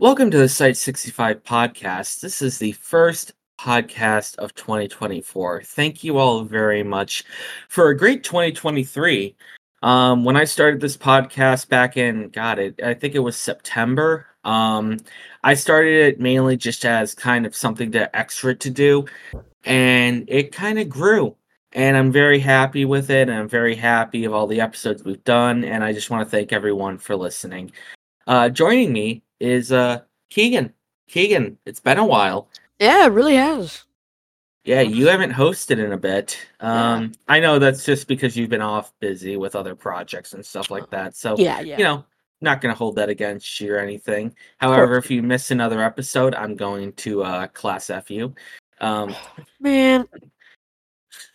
Welcome to the Site 65 podcast. This is the first podcast of 2024. Thank you all very much for a great 2023. Um, when I started this podcast back in, God, it, I think it was September. Um, I started it mainly just as kind of something to extra to do, and it kind of grew. And I'm very happy with it, and I'm very happy of all the episodes we've done. And I just want to thank everyone for listening. Uh, joining me is uh, Keegan. Keegan, it's been a while. Yeah, it really has. Yeah, you haven't hosted in a bit. Yeah. Um, I know that's just because you've been off busy with other projects and stuff like that. So, Yeah, yeah. you know, not going to hold that against you or anything. However, if you miss another episode, I'm going to uh, class F you. Um, Man,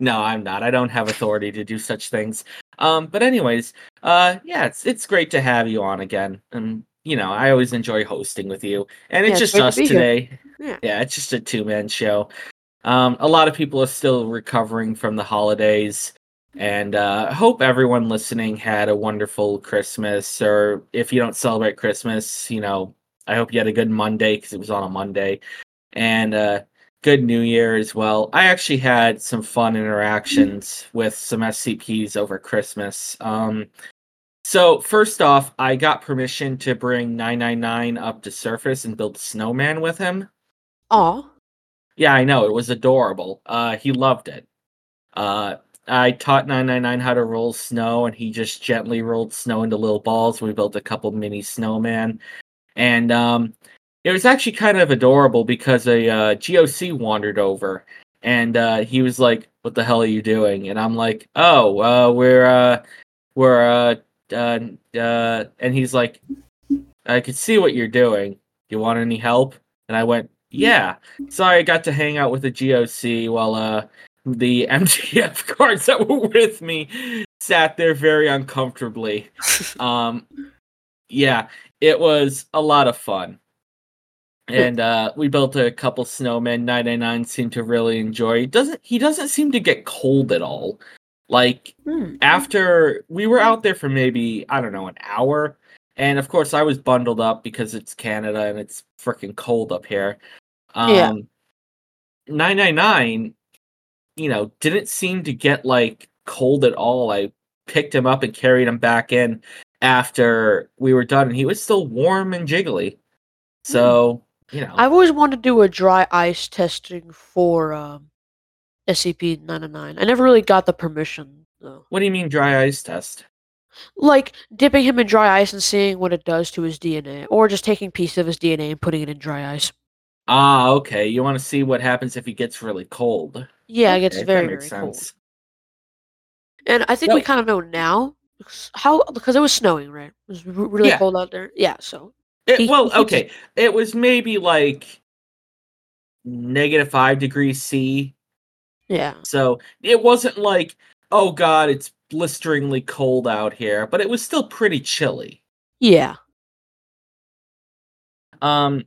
no, I'm not. I don't have authority to do such things. Um, but anyways, uh, yeah, it's it's great to have you on again. And you know, I always enjoy hosting with you. And it's Yeah, just great to us today. Yeah. yeah, it's just a two man show. Um, a lot of people are still recovering from the holidays. And uh, I hope everyone listening had a wonderful Christmas. Or if you don't celebrate Christmas, you know, I hope you had a good Monday because it was on a Monday. And uh, good New Year as well. I actually had some fun interactions with some SCPs over Christmas. Um, so first off, I got permission to bring 999 up to surface and build a snowman with him. aw. Yeah, I know it was adorable. Uh, he loved it. Uh, I taught 999 how to roll snow, and he just gently rolled snow into little balls. We built a couple mini snowman, and um, it was actually kind of adorable because a uh, GOC wandered over, and uh, he was like, "What the hell are you doing?" And I'm like, "Oh, uh, we're uh, we're uh, uh, uh," and he's like, "I could see what you're doing. Do you want any help?" And I went, "Yeah." So I got to hang out with the GOC while uh the MTF guards that were with me sat there very uncomfortably. Um yeah, it was a lot of fun. And uh we built a couple snowmen. 999 seemed to really enjoy. He doesn't he doesn't seem to get cold at all. Like Hmm. after we were out there for maybe I don't know an hour, and of course I was bundled up because it's Canada and it's freaking cold up here. Um, Yeah. 999, you know, didn't seem to get like cold at all. I picked him up and carried him back in after we were done, and he was still warm and jiggly. So you know, I've always wanted to do a dry ice testing for um, SCP-999. I never really got the permission, though. what do you mean dry ice test? Like, dipping him in dry ice and seeing what it does to his DNA, or just taking pieces of his DNA and putting it in dry ice. Ah, okay. You want to see what happens if he gets really cold? Yeah, it gets Okay, very, very cold. And I think we kind of know now how because it was snowing, right? It was really Yeah. cold out there. Yeah, so It, He- well, he just- okay. It was maybe like negative five degrees C. yeah. So it wasn't like, oh god, it's blisteringly cold out here, but it was still pretty chilly. Yeah. Um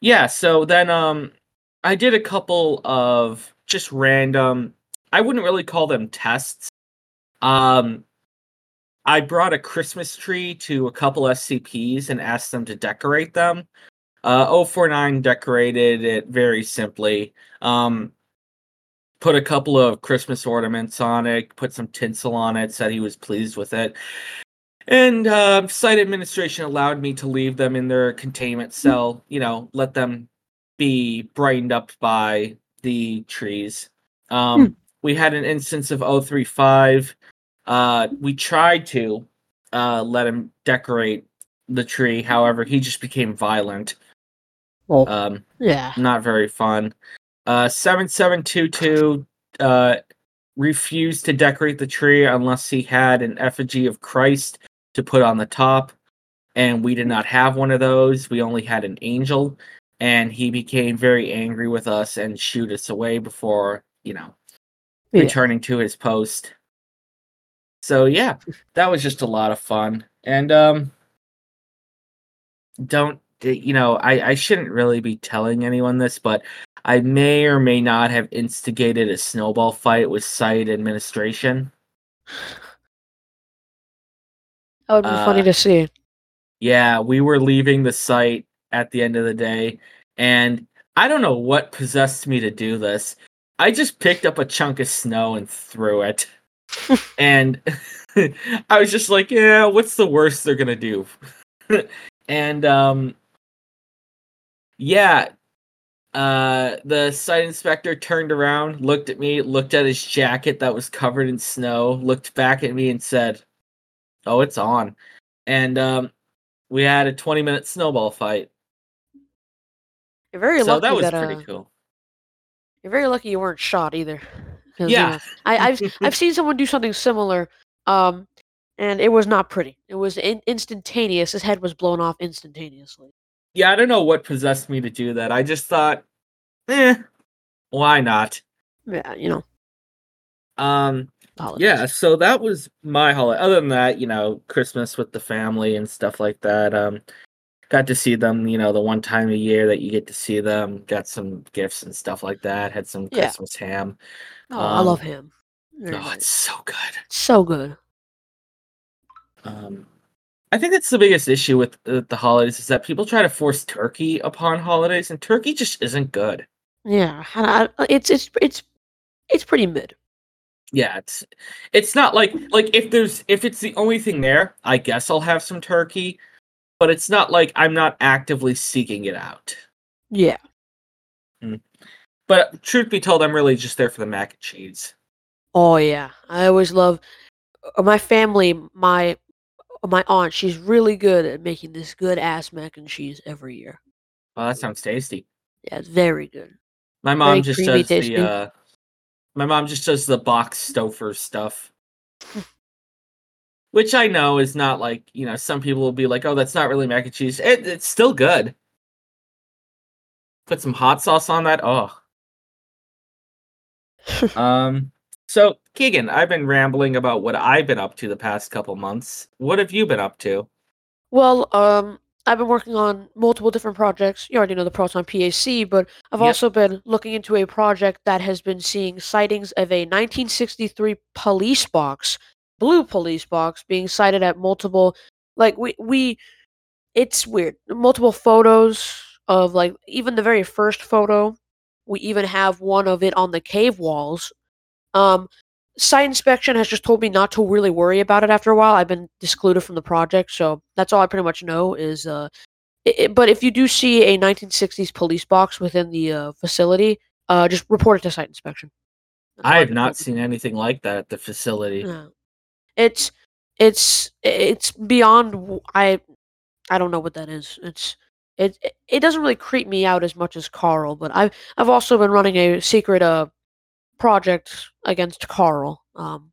yeah, so then um I did a couple of just random I wouldn't really call them tests. Um I brought a Christmas tree to a couple SCPs and asked them to decorate them. Uh 049 decorated it very simply. Um put a couple of Christmas ornaments on it, put some tinsel on it, said he was pleased with it. And uh, site administration allowed me to leave them in their containment cell, you know, let them be brightened up by the trees. Um, We had an instance of 035. Uh, we tried to uh, let him decorate the tree. However, he just became violent. Well, Um, yeah. not very fun. Uh, 7722 uh, refused to decorate the tree unless he had an effigy of Christ to put on the top. And we did not have one of those. We only had an angel. And he became very angry with us and shooed us away before, you know, Yeah. returning to his post. So yeah, that was just a lot of fun. And um don't you know, I I shouldn't really be telling anyone this, but I may or may not have instigated a snowball fight with site administration. That would be funny Uh, to see. Yeah, we were leaving the site at the end of the day, and I don't know what possessed me to do this. I just picked up a chunk of snow and threw it. and I was just like, yeah, what's the worst they're gonna do? and um yeah, uh the site inspector turned around, looked at me, looked at his jacket that was covered in snow, looked back at me and said, "Oh, it's on." And um we had a 20 minute snowball fight. You're very so lucky that was that, pretty uh, cool. You're very lucky you weren't shot either. 'Cause, you Yeah. know, I, I've I've seen someone do something similar, um, and it was not pretty. It was in- instantaneous. His head was blown off instantaneously. Yeah, I don't know what possessed me to do that. I just thought, eh, why not? Yeah, you know. Um, holidays. yeah, so that was my holiday. Other than that, you know, Christmas with the family and stuff like that. Um, got to see them, you know, the one time a year that you get to see them. Got some gifts and stuff like that. Had some Yeah. Christmas ham. Oh, I love um, him. Very Oh, nice. it's so good. so good. Um, I think that's the biggest issue with, with the holidays is that people try to force turkey upon holidays, and turkey just isn't good. Yeah, I, it's it's it's it's pretty mid. Yeah, it's it's not like like if there's if it's the only thing there, I guess I'll have some turkey, but it's not like I'm not actively seeking it out. Yeah. But truth be told, I'm really just there for the mac and cheese. Oh yeah, I always love uh, my family. My my aunt, she's really good at making this good ass mac and cheese every year. Oh, that sounds tasty. Yeah, it's very good. My mom Very just creamy does the uh my mom just does the box Stouffer stuff. Which I know is not like, you know, some people will be like, oh, that's not really mac and cheese. It, it's still good. Put some hot sauce on that. Oh. um so Keegan, I've been rambling about what I've been up to the past couple months. What have you been up to? Well, um, I've been working on multiple different projects. You already know the Proton PAC, but I've Yep. also been looking into a project that has been seeing sightings of a 1963 police box, blue police box, being sighted at multiple. Like we we, it's weird. Multiple photos of like even the very first photo. We even have one of it on the cave walls. Um, site inspection has just told me not to really worry about it after a while. I've been discluded from the project, so that's all I pretty much know is uh i i- but if you do see a 1960s police box within the uh, facility, uh just report it to site inspection. That's I I've not seen anything like that at the facility. No. It's it's it's beyond I I don't know what that is. It's it it- it doesn't really creep me out as much as Carl, but I've I've also been running a secret uh project against Carl. Um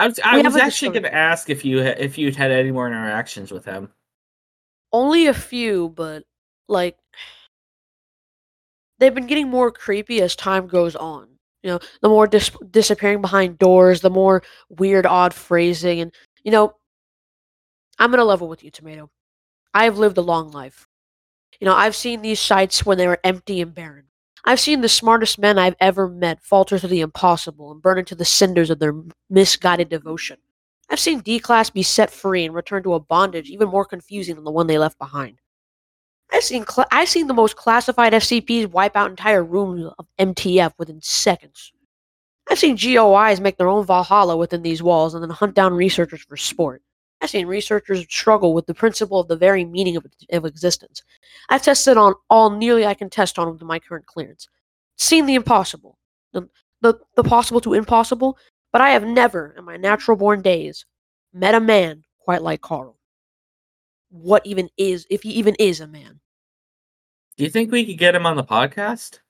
I was I was actually going to ask if you if you'd had any more interactions with him. Only a few, but like they've been getting more creepy as time goes on. You know, the more dis- disappearing behind doors, the more weird, odd phrasing, and you know, I'm gonna level with you, Tomato. I've lived a long life. You know, I've seen these sites when they were empty and barren. I've seen the smartest men I've ever met falter to the impossible and burn into the cinders of their misguided devotion. I've seen D Class be set free and return to a bondage even more confusing than the one they left behind. I've seen cla I've seen the most classified SCPs wipe out entire rooms of MTF within seconds. I've seen GOIs make their own Valhalla within these walls and then hunt down researchers for sport. I've seen researchers struggle with the principle of the very meaning of, of existence. I've tested on all nearly I can test on with my current clearance. Seen the impossible, the, the, the possible to impossible, but I have never, in my natural born days, met a man quite like Carl. What even is, if he even is a man? Do you think we could get him on the podcast?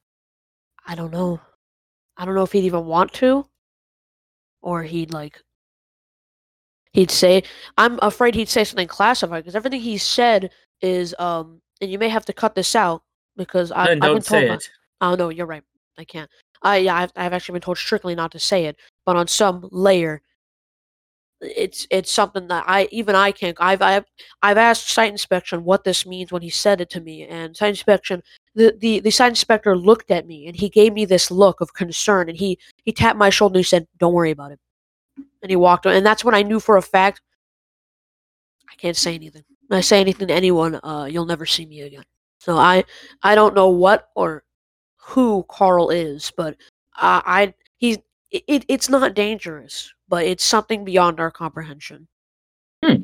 I don't know. I don't know if he'd even want to, or he'd like. He'd say, "I'm afraid he'd say something classified because everything he said is um." And you may have to cut this out because I, I've been don't say told. it. Oh no, you're right. I can't. I yeah, I've, I've actually been told strictly not to say it, but on some layer, it's it's something that I even I can't. I've I've I've asked site inspection what this means when he said it to me, and site inspection the, the the site inspector looked at me and he gave me this look of concern, and he he tapped my shoulder and he said, "Don't worry about it," and he walked on, and that's when I knew for a fact I can't say anything. I say anything to anyone, uh, you'll never see me again. So I I don't know what or who Carl is, but uh, I he's it, it's not dangerous, but it's something beyond our comprehension. Hmm.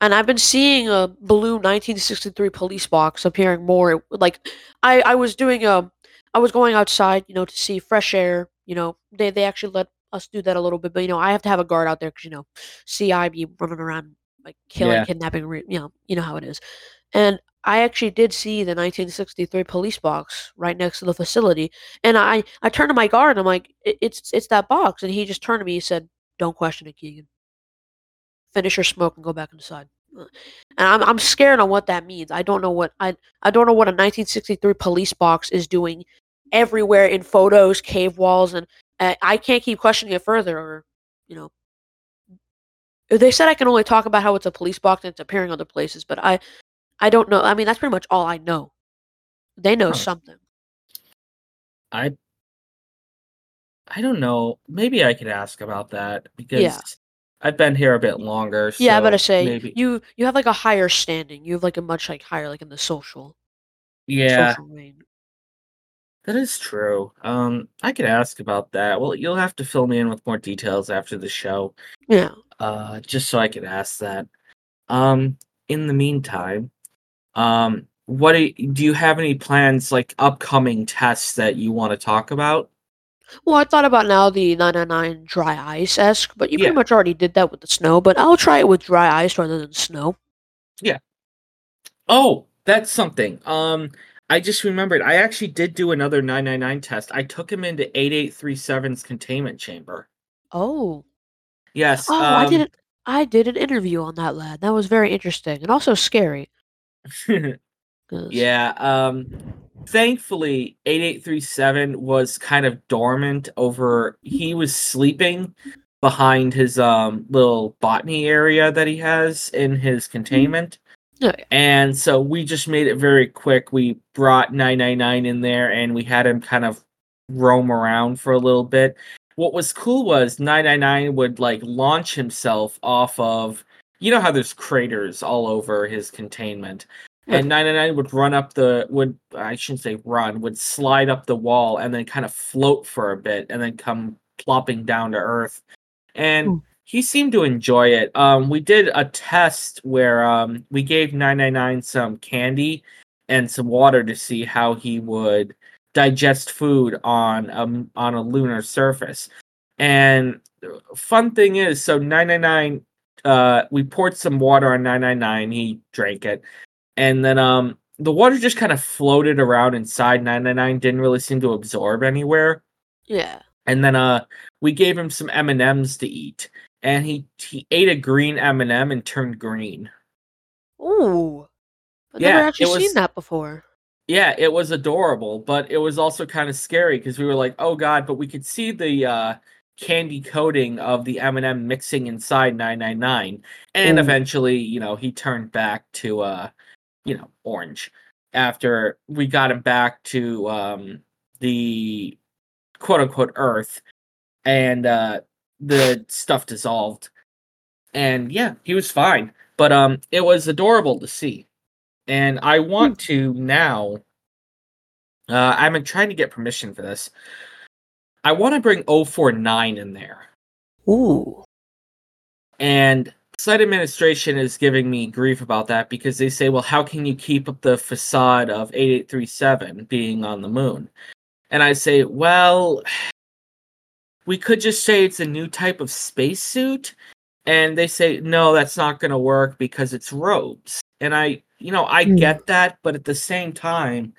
And I've been seeing a blue 1963 police box appearing more. Like I I was doing a I was going outside, you know, to see fresh air. You know, they they actually let us do that a little bit, but you know, I have to have a guard out there because you know, CI be running around like killing, Yeah. kidnapping. re- You know, you know how it is. And I actually did see the 1963 police box right next to the facility, and I I turned to my guard. And I'm like, it's it's that box, and he just turned to me. He said, "Don't question it, Keegan. Finish your smoke and go back inside." Uh, And I'm I'm scared on what that means. I don't know what I I don't know what a 1963 police box is doing everywhere in photos, cave walls, and uh, I can't keep questioning it further. Or you know, they said I can only talk about how it's a police box and it's appearing other places, but I I don't know. I mean, that's pretty much all I know. They know Huh. something. I I don't know. Maybe I could ask about that because Yeah. I've been here a bit longer. Yeah, I better so say maybe. you you have like a higher standing. You have like a much like higher like in the social Yeah, social range. That is true. Um, I could ask about that. Well, you'll have to fill me in with more details after the show. Yeah. Uh, just so I could ask that. Um, in the meantime, um, what do you, do you have any plans like upcoming tests that you want to talk about? Well, I thought about now the 999 dry ice esque, but you Yeah. pretty much already did that with the snow. But I'll try it with dry ice rather than snow. Yeah. Oh, that's something. Um, I just remembered. I actually did do another 999 test. I took him into 8837's containment chamber. Oh. Yes. Oh, I um, did it. I did an interview on that lad. That was very interesting and also scary. yeah. Um, thankfully, 8837 was kind of dormant over. He was sleeping behind his um little botany area that he has in his containment. Oh, yeah. And so we just made it very quick. We brought 999 in there and we had him kind of roam around for a little bit. What was cool was 999 would like launch himself off of, you know, how there's craters all over his containment. And 999 would run up the, would, I shouldn't say run, would slide up the wall and then kind of float for a bit and then come plopping down to earth. And Hmm. He seemed to enjoy it. Um, we did a test where um, we gave 999 some candy and some water to see how he would digest food on um on a lunar surface. And fun thing is, so 999, uh, we poured some water on 999. He drank it, and then um, the water just kind of floated around inside 999. Didn't really seem to absorb anywhere Yeah. and then uh we gave him some m&ms to eat and he he ate a green m&m and turned green Ooh. I've Yeah, never actually was- seen that before. yeah it was adorable but it was also kind of scary because we were like oh god but we could see the uh candy coating of the m&m mixing inside 999 and Ooh. eventually you know he turned back to uh you know orange after we got him back to um the quote unquote earth and uh the stuff dissolved. And yeah he was fine. But um it was adorable to see. And i want to now uh i'm trying to get permission for this. I want to bring 049 in there. Ooh. and site administration is giving me grief about that because they say, well, how can you keep up the facade of 8837 being on the moon? And I say, well, we could just say it's a new type of spacesuit. And they say, no, that's not going to work because it's robes. And I, you know, I Hmm. get that, but at the same time,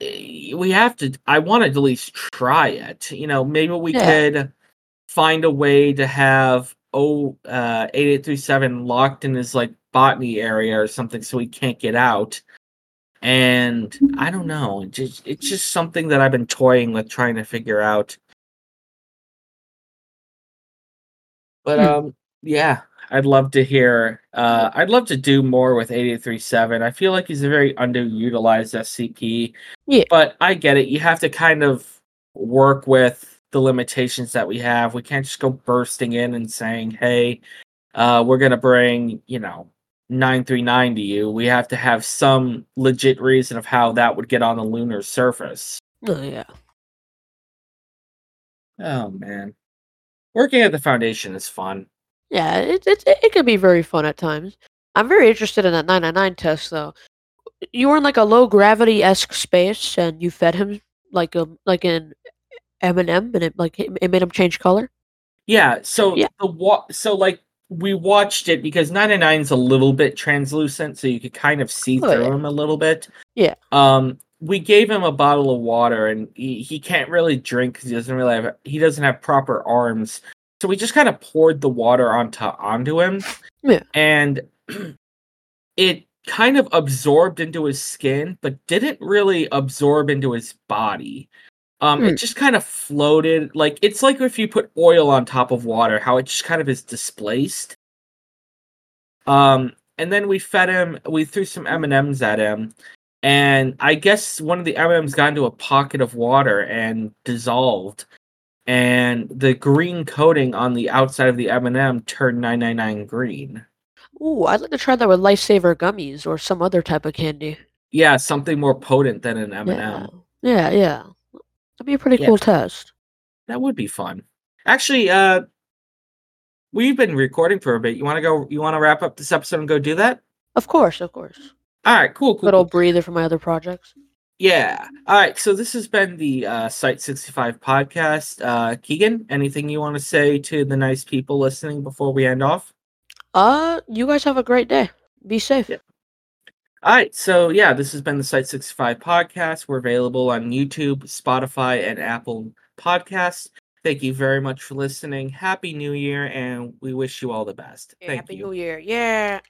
eh, we have to, I want to at least try it. You know, maybe we Yeah. could find a way to have oh uh 8837 locked in his like botany area or something so he can't get out and i don't know it just it's just something that i've been toying with trying to figure out but Hmm. um yeah i'd love to hear uh i'd love to do more with 8837 i feel like he's a very underutilized scp Yeah. but i get it you have to kind of work with the limitations that we have we can't just go bursting in and saying hey uh, we're gonna bring you know 939 to you, we have to have some legit reason of how that would get on the lunar surface. Oh yeah. Oh man, working at the foundation is fun. Yeah, it it it can be very fun at times. I'm very interested in that 999 test though. You were in like a low gravity esque space, and you fed him like a like an M and m and it like it made him change color. Yeah, so Yeah. the wa- so like we watched it because 99 is a little bit translucent, so you could kind of see Oh, through yeah. him a little bit. Yeah. Um, we gave him a bottle of water, and he, he can't really drink because he doesn't really have he doesn't have proper arms. So we just kind of poured the water onto onto him. Yeah. And it kind of absorbed into his skin, but didn't really absorb into his body. Um, Hmm. it just kind of floated. Like it's like if you put oil on top of water, how it just kind of is displaced. Um, and then we fed him. We threw some M and M's at him, and I guess one of the M and M's got into a pocket of water and dissolved. And the green coating on the outside of the M and m turned 999 green. Ooh, I'd like to try that with Lifesaver gummies or some other type of candy. Yeah, something more potent than an M and Yeah, yeah, yeah. That'd be a pretty Yeah. cool test. That would be fun. Actually, uh we've been recording for a bit. You want to go you want to wrap up this episode and go do that? Of course, of course. All right, cool, cool. Little cool. breather for my other projects. Yeah. All right, so this has been the uh Site 65 podcast. Uh Keegan, anything you want to say to the nice people listening before we end off? Uh, you guys have a great day. Be safe. Yeah. All right, so yeah, this has been the Site 65 podcast. We're available on YouTube, Spotify, and Apple Podcasts. Thank you very much for listening. Happy New Year, and we wish you all the best. Yeah, Thank Happy you. New Year. Yeah.